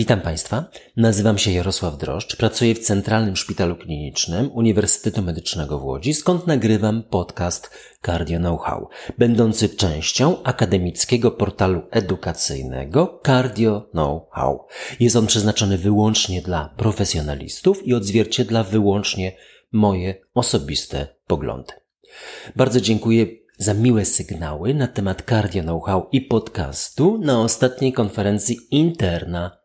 Witam Państwa. Nazywam się Jarosław Droszcz, pracuję w Centralnym Szpitalu Klinicznym Uniwersytetu Medycznego w Łodzi, skąd nagrywam podcast Cardio Know-how, będący częścią akademickiego portalu edukacyjnego Cardio Know-how. Jest on przeznaczony wyłącznie dla profesjonalistów i odzwierciedla wyłącznie moje osobiste poglądy. Bardzo dziękuję za miłe sygnały na temat Cardio Know-how i podcastu na ostatniej konferencji interna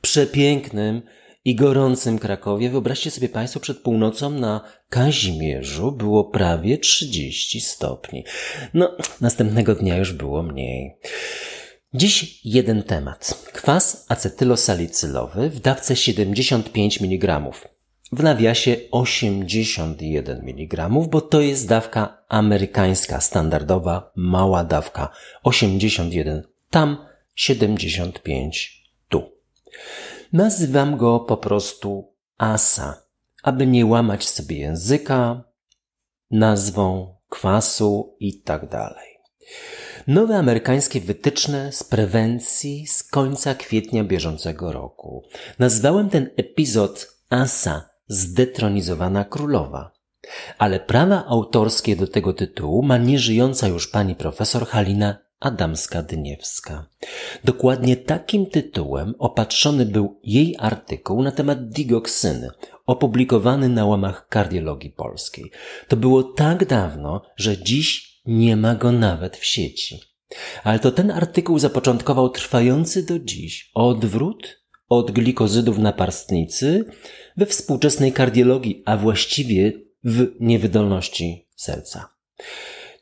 przepięknym i gorącym Krakowie. Wyobraźcie sobie Państwo, przed północą na Kazimierzu było prawie 30 stopni. No, następnego dnia już było mniej. Dziś jeden temat. Kwas acetylosalicylowy w dawce 75 mg. W nawiasie 81 mg, bo to jest dawka amerykańska, standardowa, mała dawka. 81 tam, 75 Nazywam go po prostu Asa, aby nie łamać sobie języka, nazwą kwasu i tak. Nowe amerykańskie wytyczne z prewencji z końca kwietnia bieżącego roku. Nazwałem ten epizod Asa zdetronizowana królowa. Ale prawa autorskie do tego tytułu ma nieżyjąca już pani profesor Halina Adamska-Dyniewska. Dokładnie takim tytułem opatrzony był jej artykuł na temat digoksyny, opublikowany na łamach kardiologii polskiej. To było tak dawno, że dziś nie ma go nawet w sieci. Ale to ten artykuł zapoczątkował trwający do dziś odwrót od glikozydów na parstnicy we współczesnej kardiologii, a właściwie w niewydolności serca.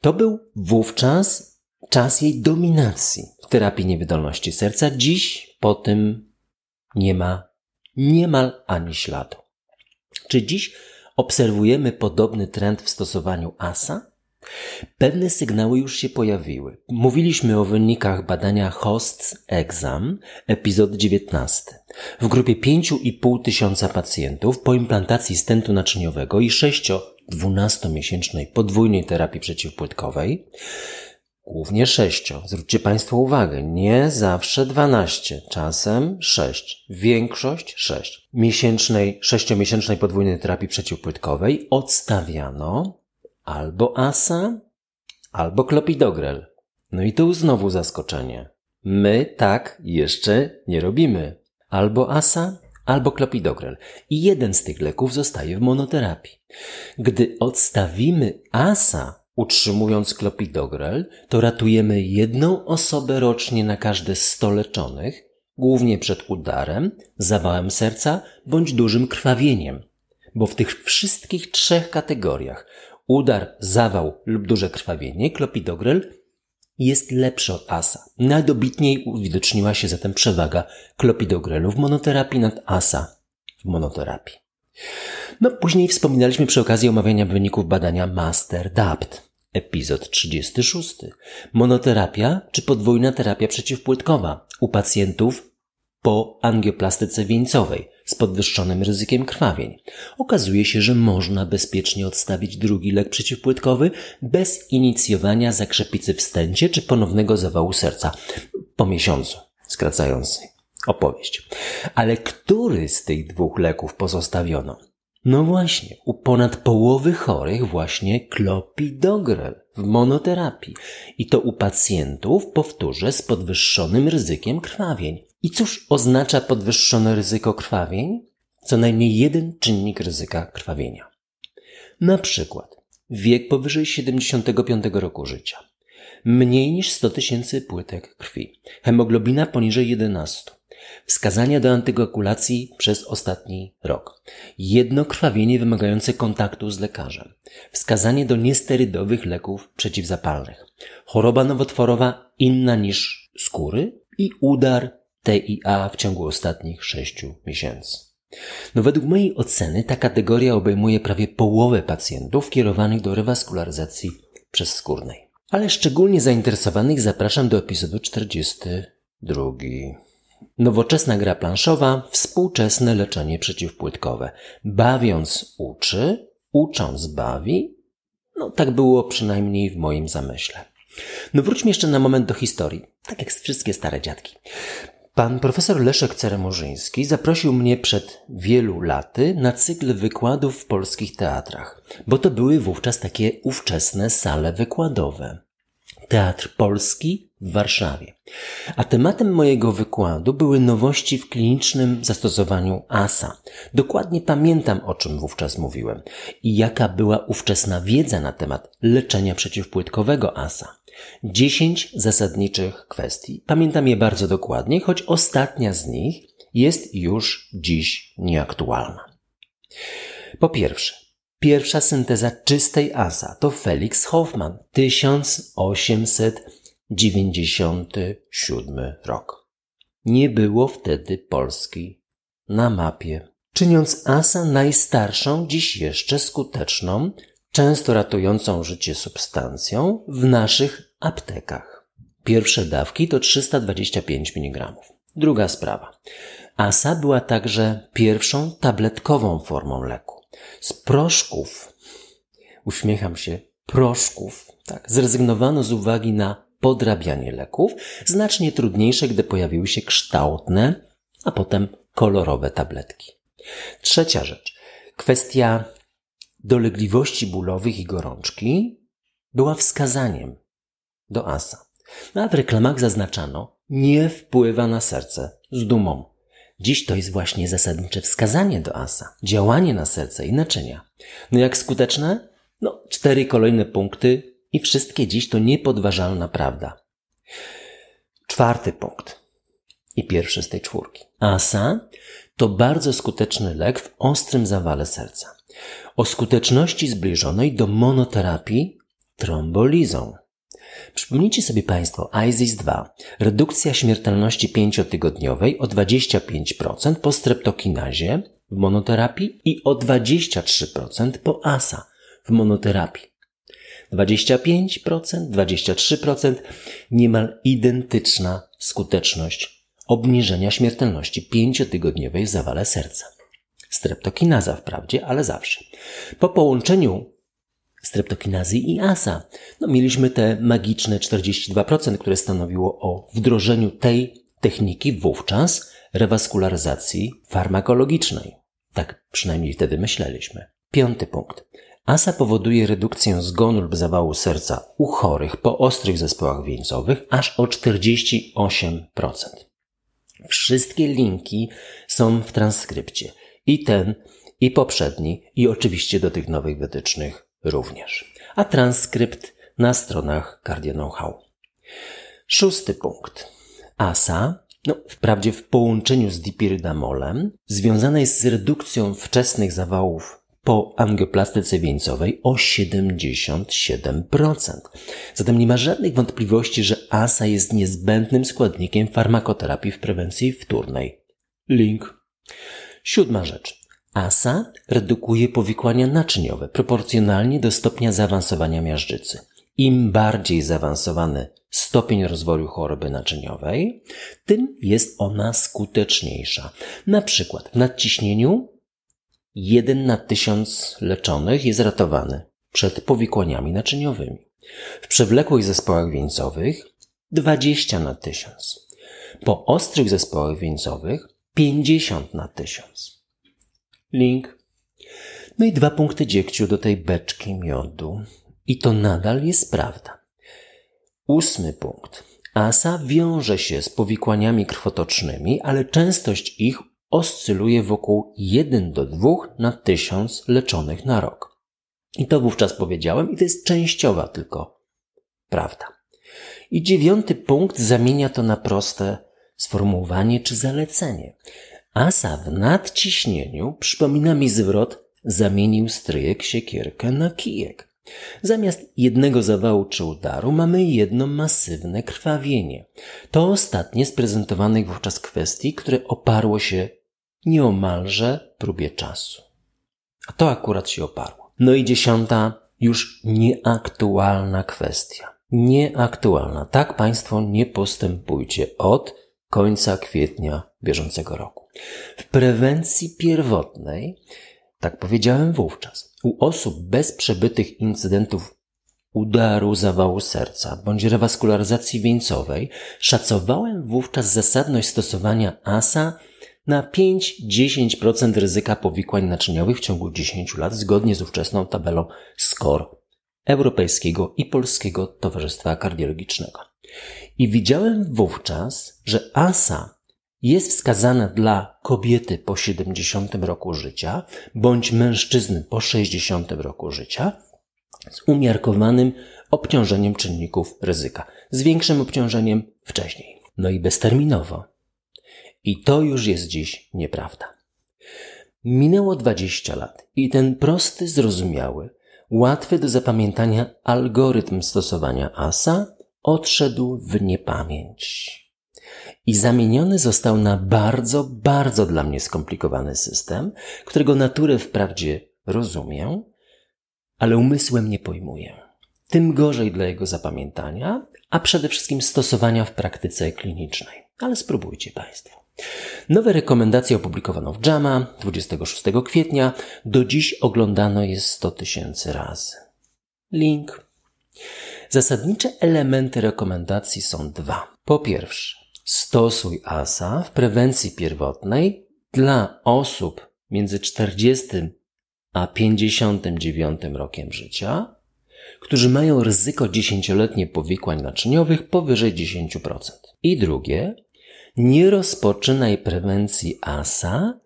To był wówczas czas jej dominacji w terapii niewydolności serca. Dziś po tym nie ma niemal ani śladu. Czy dziś obserwujemy podobny trend w stosowaniu ASA? Pewne sygnały już się pojawiły. Mówiliśmy o wynikach badania Hosts Exam, epizod 19. W grupie 5,5 tysiąca pacjentów po implantacji stentu naczyniowego i 6-12-miesięcznej podwójnej terapii przeciwpłytkowej Głównie sześcio. Zwróćcie Państwo uwagę, nie zawsze dwanaście, czasem sześć. Większość sześć. Miesięcznej, sześciomiesięcznej podwójnej terapii przeciwpłytkowej odstawiano albo ASA, albo klopidogrel. No i tu znowu zaskoczenie. My tak jeszcze nie robimy. Albo ASA, albo klopidogrel. I jeden z tych leków zostaje w monoterapii. Gdy odstawimy ASA Utrzymując klopidogrel, to ratujemy jedną osobę rocznie na każde 100 leczonych, głównie przed udarem, zawałem serca bądź dużym krwawieniem. Bo w tych wszystkich trzech kategoriach udar, zawał lub duże krwawienie, klopidogrel jest lepszy od ASA. Najdobitniej uwidoczniła się zatem przewaga klopidogrelu w monoterapii nad ASA w monoterapii. No, później wspominaliśmy przy okazji omawiania wyników badania Master DAPT. Epizod 36. Monoterapia czy podwójna terapia przeciwpłytkowa u pacjentów po angioplastyce wieńcowej z podwyższonym ryzykiem krwawień. Okazuje się, że można bezpiecznie odstawić drugi lek przeciwpłytkowy bez inicjowania zakrzepicy w stęcie czy ponownego zawału serca po miesiącu, skracając opowieść. Ale który z tych dwóch leków pozostawiono? No właśnie, u ponad połowy chorych właśnie klopidogrel w monoterapii. I to u pacjentów, powtórzę, z podwyższonym ryzykiem krwawień. I cóż oznacza podwyższone ryzyko krwawień? Co najmniej jeden czynnik ryzyka krwawienia. Na przykład wiek powyżej 75 roku życia, mniej niż 100 tysięcy płytek krwi, hemoglobina poniżej 11, Wskazania do antykoagulacji przez ostatni rok. Jedno krwawienie wymagające kontaktu z lekarzem. Wskazanie do niesterydowych leków przeciwzapalnych. Choroba nowotworowa inna niż skóry i udar TIA w ciągu ostatnich sześciu miesięcy. No według mojej oceny ta kategoria obejmuje prawie połowę pacjentów kierowanych do rewaskularyzacji przezskórnej. Ale szczególnie zainteresowanych zapraszam do epizodu 42. Nowoczesna gra planszowa, współczesne leczenie przeciwpłytkowe. Bawiąc uczy, ucząc bawi. No tak było przynajmniej w moim zamyśle. No wróćmy jeszcze na moment do historii, tak jak wszystkie stare dziadki. Pan profesor Leszek Ceremorzyński zaprosił mnie przed wielu laty na cykl wykładów w polskich teatrach, bo to były wówczas takie ówczesne sale wykładowe. Teatr Polski w Warszawie. A tematem mojego wykładu były nowości w klinicznym zastosowaniu ASA. Dokładnie pamiętam, o czym wówczas mówiłem i jaka była ówczesna wiedza na temat leczenia przeciwpłytkowego ASA. Dziesięć zasadniczych kwestii. Pamiętam je bardzo dokładnie, choć ostatnia z nich jest już dziś nieaktualna. Po pierwsze, pierwsza synteza czystej ASA to Felix Hoffman, 1897 rok. Nie było wtedy Polski na mapie, czyniąc ASA najstarszą, dziś jeszcze skuteczną, często ratującą życie substancją w naszych aptekach. Pierwsze dawki to 325 mg. Druga sprawa. ASA była także pierwszą tabletkową formą leku. Z proszków, uśmiecham się, proszków, tak, zrezygnowano z uwagi na podrabianie leków, znacznie trudniejsze, gdy pojawiły się kształtne, a potem kolorowe tabletki. Trzecia rzecz. Kwestia dolegliwości bólowych i gorączki była wskazaniem do asa. No a w reklamach zaznaczano, nie wpływa na serce z dumą. Dziś to jest właśnie zasadnicze wskazanie do asa, działanie na serce i naczynia. No jak skuteczne? No, cztery kolejne punkty i wszystkie dziś to niepodważalna prawda. Czwarty punkt i pierwszy z tej czwórki. ASA to bardzo skuteczny lek w ostrym zawale serca. O skuteczności zbliżonej do monoterapii trombolizą. Przypomnijcie sobie Państwo ISIS-2, redukcja śmiertelności pięciotygodniowej o 25% po streptokinazie w monoterapii i o 23% po ASA w monoterapii. 25%, 23%, niemal identyczna skuteczność obniżenia śmiertelności pięciotygodniowej w zawale serca. Streptokinaza wprawdzie, ale zawsze. Po połączeniu streptokinazy i ASA, no mieliśmy te magiczne 42%, które stanowiło o wdrożeniu tej techniki wówczas rewaskularyzacji farmakologicznej. Tak przynajmniej wtedy myśleliśmy. Piąty punkt. ASA powoduje redukcję zgonu lub zawału serca u chorych po ostrych zespołach wieńcowych aż o 48%. Wszystkie linki są w transkrypcie. I ten, i poprzedni, i oczywiście do tych nowych wytycznych również. A transkrypt na stronach Cardio Know-how. Szósty punkt. ASA, no wprawdzie w połączeniu z dipirydamolem, związana jest z redukcją wczesnych zawałów po angioplastyce wieńcowej o 77%. Zatem nie ma żadnych wątpliwości, że ASA jest niezbędnym składnikiem farmakoterapii w prewencji wtórnej. Link. Siódma rzecz. ASA redukuje powikłania naczyniowe proporcjonalnie do stopnia zaawansowania miażdżycy. Im bardziej zaawansowany stopień rozwoju choroby naczyniowej, tym jest ona skuteczniejsza. Na przykład w nadciśnieniu jeden na tysiąc leczonych jest ratowany przed powikłaniami naczyniowymi. W przewlekłych zespołach wieńcowych 20 na tysiąc. Po ostrych zespołach wieńcowych 50 na tysiąc. Link. No i dwa punkty dziegciu do tej beczki miodu. I to nadal jest prawda. Ósmy punkt. ASA wiąże się z powikłaniami krwotocznymi, ale częstość ich oscyluje wokół 1 do 2 na 1000 leczonych na rok. I to wówczas powiedziałem, i to jest częściowa tylko prawda. I dziewiąty punkt zamienia to na proste sformułowanie czy zalecenie. Asa w nadciśnieniu przypomina mi zwrot zamienił stryjek siekierkę na kijek. Zamiast jednego zawału czy udaru mamy jedno masywne krwawienie. To ostatnie z prezentowanych wówczas kwestii, które oparło się nieomalże próbie czasu. A to akurat się oparło. No i dziesiąta, już nieaktualna kwestia. Nieaktualna. Tak Państwo nie postępujcie od końca kwietnia bieżącego roku. W prewencji pierwotnej, tak powiedziałem wówczas, u osób bez przebytych incydentów udaru zawału serca bądź rewaskularyzacji wieńcowej, szacowałem wówczas zasadność stosowania ASA na 5-10% ryzyka powikłań naczyniowych w ciągu 10 lat zgodnie z ówczesną tabelą SCORE Europejskiego i Polskiego Towarzystwa Kardiologicznego. I widziałem wówczas, że ASA jest wskazana dla kobiety po 70 roku życia bądź mężczyzny po 60 roku życia z umiarkowanym obciążeniem czynników ryzyka, z większym obciążeniem wcześniej, no i bezterminowo. I to już jest dziś nieprawda. Minęło 20 lat i ten prosty, zrozumiały, łatwy do zapamiętania algorytm stosowania ASA odszedł w niepamięć. I zamieniony został na bardzo, bardzo dla mnie skomplikowany system, którego naturę wprawdzie rozumiem, ale umysłem nie pojmuję. Tym gorzej dla jego zapamiętania, a przede wszystkim stosowania w praktyce klinicznej. Ale spróbujcie Państwo. Nowe rekomendacje opublikowano w JAMA 26 kwietnia. Do dziś oglądano je 100 tysięcy razy. Link. Zasadnicze elementy rekomendacji są dwa. Po pierwsze, stosuj ASA w prewencji pierwotnej dla osób między 40 a 59 rokiem życia, którzy mają ryzyko dziesięcioletnie powikłań naczyniowych powyżej 10%. I drugie, nie rozpoczynaj prewencji ASA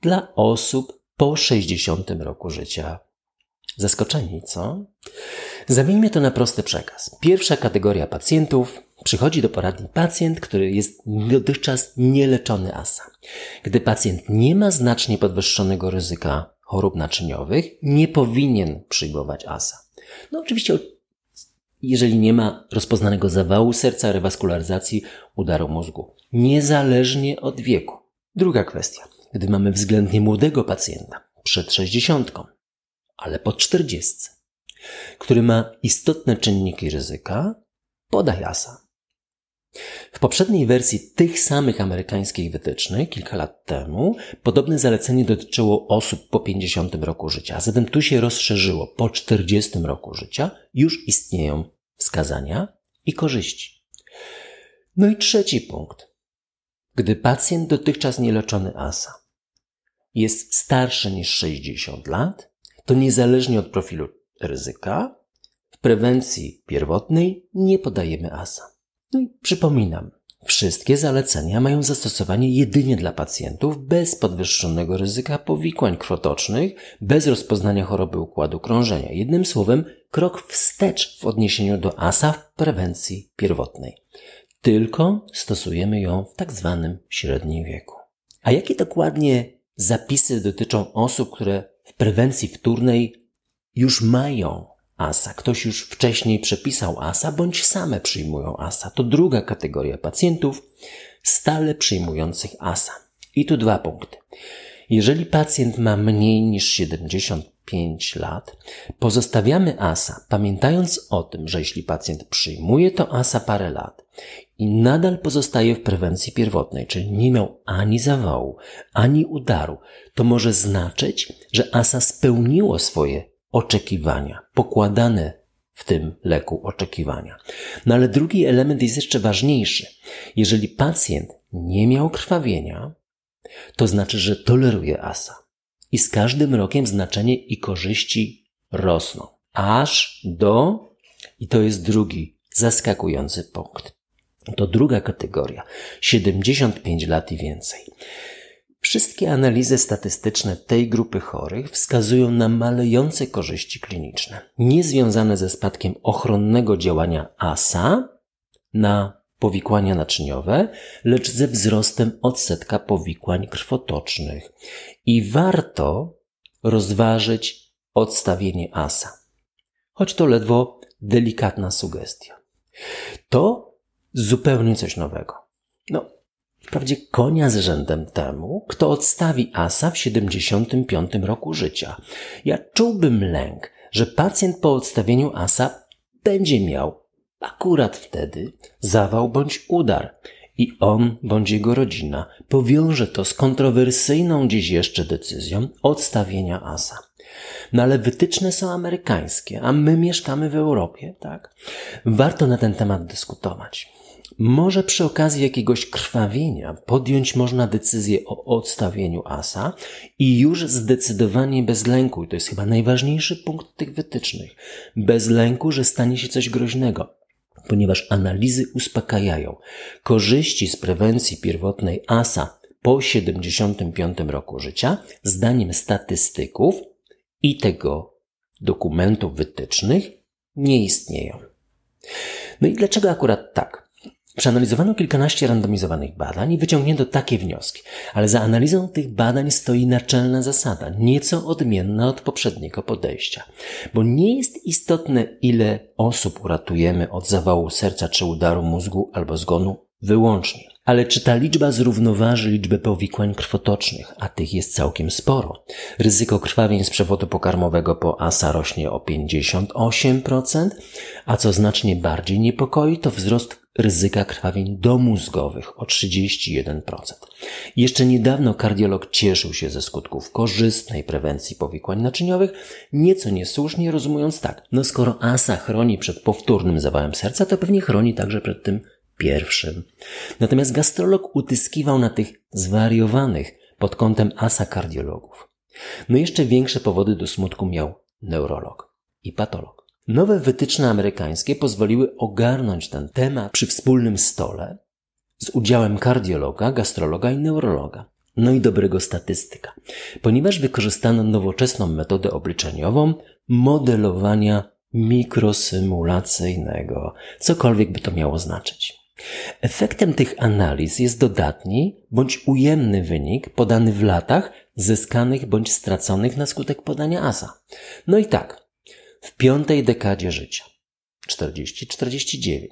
dla osób po 60 roku życia. Zaskoczeni, co? Zamieńmy to na prosty przekaz. Pierwsza kategoria pacjentów przychodzi do poradni pacjent, który jest dotychczas nieleczony ASA. Gdy pacjent nie ma znacznie podwyższonego ryzyka chorób naczyniowych, nie powinien przyjmować ASA. No oczywiście jeżeli nie ma rozpoznanego zawału serca, rewaskularyzacji, udaru mózgu, niezależnie od wieku. Druga kwestia. Gdy mamy względnie młodego pacjenta, przed 60, ale po 40, który ma istotne czynniki ryzyka, podaj ASA. W poprzedniej wersji tych samych amerykańskich wytycznych, kilka lat temu, podobne zalecenie dotyczyło osób po 50 roku życia, a zatem tu się rozszerzyło. Po 40 roku życia już istnieją wskazania i korzyści. No i trzeci punkt. Gdy pacjent dotychczas nieleczony ASA jest starszy niż 60 lat, to niezależnie od profilu ryzyka, w prewencji pierwotnej nie podajemy ASA. No i przypominam, wszystkie zalecenia mają zastosowanie jedynie dla pacjentów bez podwyższonego ryzyka powikłań krwotocznych, bez rozpoznania choroby układu krążenia. Jednym słowem, krok wstecz w odniesieniu do ASA w prewencji pierwotnej. Tylko stosujemy ją w tak zwanym średnim wieku. A jakie dokładnie zapisy dotyczą osób, które w prewencji wtórnej już mają ASA. Ktoś już wcześniej przepisał ASA, bądź same przyjmują ASA. To druga kategoria pacjentów stale przyjmujących ASA. I tu dwa punkty. Jeżeli pacjent ma mniej niż 75 lat, pozostawiamy ASA, pamiętając o tym, że jeśli pacjent przyjmuje to ASA parę lat i nadal pozostaje w prewencji pierwotnej, czyli nie miał ani zawału, ani udaru, to może znaczyć, że ASA spełniło swoje oczekiwania, pokładane w tym leku oczekiwania. No ale drugi element jest jeszcze ważniejszy. Jeżeli pacjent nie miał krwawienia, to znaczy, że toleruje ASA. I z każdym rokiem znaczenie i korzyści rosną. Aż do, i to jest drugi zaskakujący punkt. To druga kategoria. 75 lat i więcej. Wszystkie analizy statystyczne tej grupy chorych wskazują na malejące korzyści kliniczne, niezwiązane ze spadkiem ochronnego działania ASA na powikłania naczyniowe, lecz ze wzrostem odsetka powikłań krwotocznych. I warto rozważyć odstawienie ASA, choć to ledwo delikatna sugestia. To zupełnie coś nowego. No, Wprawdzie konia z rzędem temu, kto odstawi asa w 75 roku życia. Ja czułbym lęk, że pacjent po odstawieniu asa będzie miał akurat wtedy zawał bądź udar i on bądź jego rodzina powiąże to z kontrowersyjną dziś jeszcze decyzją odstawienia asa. No ale wytyczne są amerykańskie, a my mieszkamy w Europie, tak? Warto na ten temat dyskutować. Może przy okazji jakiegoś krwawienia podjąć można decyzję o odstawieniu asa i już zdecydowanie bez lęku, i to jest chyba najważniejszy punkt tych wytycznych, bez lęku, że stanie się coś groźnego, ponieważ analizy uspokajają. Korzyści z prewencji pierwotnej asa po 75 roku życia, zdaniem statystyków i tego dokumentów wytycznych, nie istnieją. No i dlaczego akurat tak? Przeanalizowano kilkanaście randomizowanych badań i wyciągnięto takie wnioski, ale za analizą tych badań stoi naczelna zasada, nieco odmienna od poprzedniego podejścia. Bo nie jest istotne, ile osób uratujemy od zawału serca czy udaru mózgu albo zgonu wyłącznie. Ale czy ta liczba zrównoważy liczbę powikłań krwotocznych, a tych jest całkiem sporo? Ryzyko krwawień z przewodu pokarmowego po ASA rośnie o 58%, a co znacznie bardziej niepokoi, to wzrost ryzyka krwawień domózgowych o 31%. Jeszcze niedawno kardiolog cieszył się ze skutków korzystnej prewencji powikłań naczyniowych, nieco niesłusznie rozumując tak, no skoro ASA chroni przed powtórnym zawałem serca, to pewnie chroni także przed tym pierwszym. Natomiast gastrolog utyskiwał na tych zwariowanych pod kątem asa kardiologów. No jeszcze większe powody do smutku miał neurolog i patolog. Nowe wytyczne amerykańskie pozwoliły ogarnąć ten temat przy wspólnym stole z udziałem kardiologa, gastrologa i neurologa. No i dobrego statystyka, ponieważ wykorzystano nowoczesną metodę obliczeniową modelowania mikrosymulacyjnego, cokolwiek by to miało znaczyć. Efektem tych analiz jest dodatni bądź ujemny wynik podany w latach zyskanych bądź straconych na skutek podania ASA. No i tak, w piątej dekadzie życia. 40-49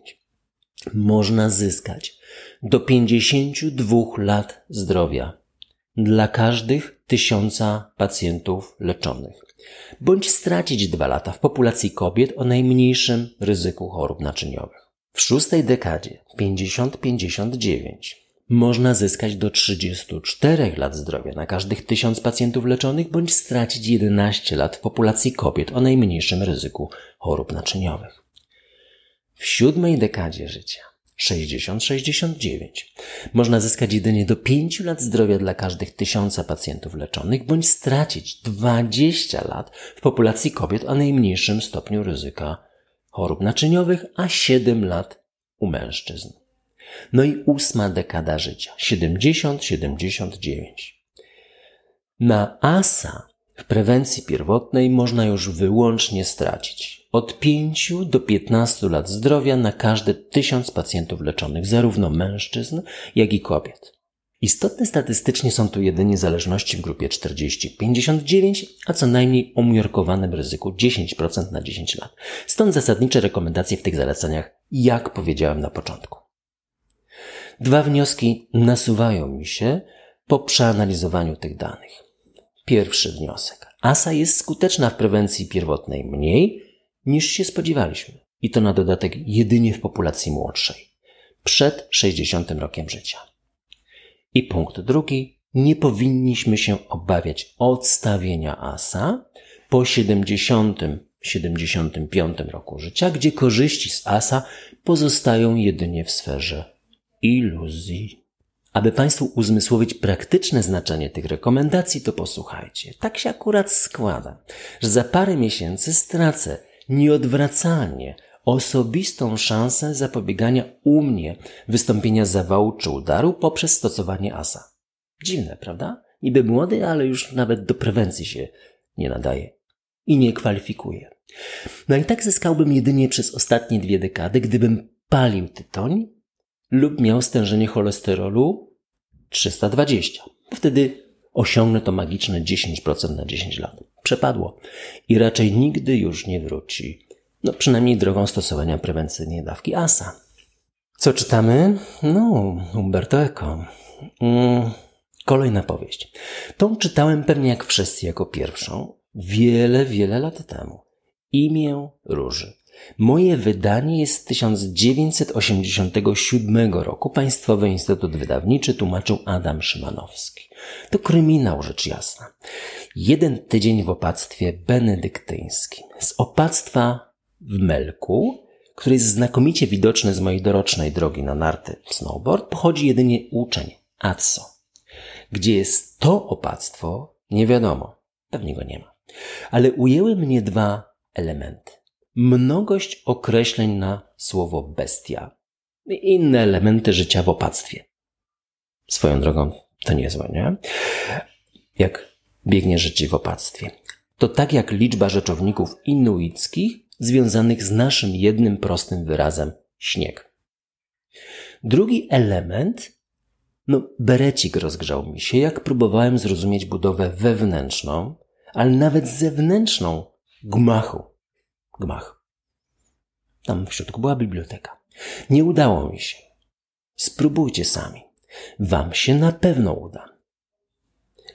można zyskać do 52 lat zdrowia dla każdych tysiąca pacjentów leczonych, bądź stracić dwa lata w populacji kobiet o najmniejszym ryzyku chorób naczyniowych. W szóstej dekadzie 50-59 można zyskać do 34 lat zdrowia na każdych 1000 pacjentów leczonych bądź stracić 11 lat w populacji kobiet o najmniejszym ryzyku chorób naczyniowych. W siódmej dekadzie życia 60-69 można zyskać jedynie do 5 lat zdrowia dla każdych 1000 pacjentów leczonych bądź stracić 20 lat w populacji kobiet o najmniejszym stopniu ryzyka chorób naczyniowych, a 7 lat u mężczyzn. No i ósma dekada życia 70-79. Na ASA w prewencji pierwotnej można już wyłącznie stracić od 5 do 15 lat zdrowia na każde tysiąc pacjentów leczonych, zarówno mężczyzn, jak i kobiet. Istotne statystycznie są tu jedynie zależności w grupie 40-59, a co najmniej umiarkowanym ryzyku 10% na 10 lat. Stąd zasadnicze rekomendacje w tych zaleceniach, jak powiedziałem na początku. Dwa wnioski nasuwają mi się po przeanalizowaniu tych danych. Pierwszy wniosek. ASA jest skuteczna w prewencji pierwotnej mniej niż się spodziewaliśmy. I to na dodatek jedynie w populacji młodszej. Przed 60 rokiem życia. I punkt drugi. Nie powinniśmy się obawiać odstawienia asa po 70, 75 roku życia, gdzie korzyści z asa pozostają jedynie w sferze iluzji. Aby Państwu uzmysłowić praktyczne znaczenie tych rekomendacji, to posłuchajcie. Tak się akurat składa, że za parę miesięcy stracę nieodwracalnie osobistą szansę zapobiegania u mnie wystąpienia zawału czy udaru poprzez stosowanie asa. Dziwne, prawda? Niby młody, ale już nawet do prewencji się nie nadaje i nie kwalifikuje. No i tak zyskałbym jedynie przez ostatnie dwie dekady, gdybym palił tytoń lub miał stężenie cholesterolu 320. Wtedy osiągnę to magiczne 10% na 10 lat. Przepadło i raczej nigdy już nie wróci no przynajmniej drogą stosowania prewencyjnej dawki ASA. Co czytamy? No, Umberto Eco. Mm, kolejna powieść. Tą czytałem pewnie jak wszyscy jako pierwszą, wiele, wiele lat temu. Imię Róży. Moje wydanie jest z 1987 roku. Państwowy Instytut Wydawniczy tłumaczył Adam Szymanowski. To kryminał, rzecz jasna. Jeden tydzień w opactwie benedyktyńskim. Z opactwa w Melku, który jest znakomicie widoczny z mojej dorocznej drogi na narty snowboard, pochodzi jedynie uczeń, a co? Gdzie jest to opactwo, nie wiadomo. Pewnie go nie ma. Ale ujęły mnie dwa elementy. Mnogość określeń na słowo bestia i inne elementy życia w opactwie. Swoją drogą to niezłe, nie? Jak biegnie życie w opactwie. To tak jak liczba rzeczowników inuickich związanych z naszym jednym prostym wyrazem śnieg. Drugi element, no, berecik rozgrzał mi się, jak próbowałem zrozumieć budowę wewnętrzną, ale nawet zewnętrzną gmachu. Gmach. Tam w środku była biblioteka. Nie udało mi się. Spróbujcie sami. Wam się na pewno uda.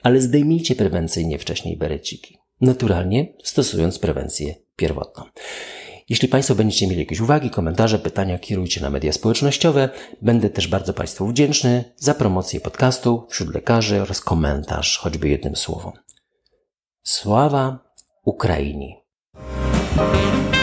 Ale zdejmijcie prewencyjnie wcześniej bereciki. Naturalnie stosując prewencję pierwotną. Jeśli Państwo będziecie mieli jakieś uwagi, komentarze, pytania, kierujcie na media społecznościowe. Będę też bardzo Państwu wdzięczny za promocję podcastu wśród lekarzy oraz komentarz, choćby jednym słowem. Sława Thank you.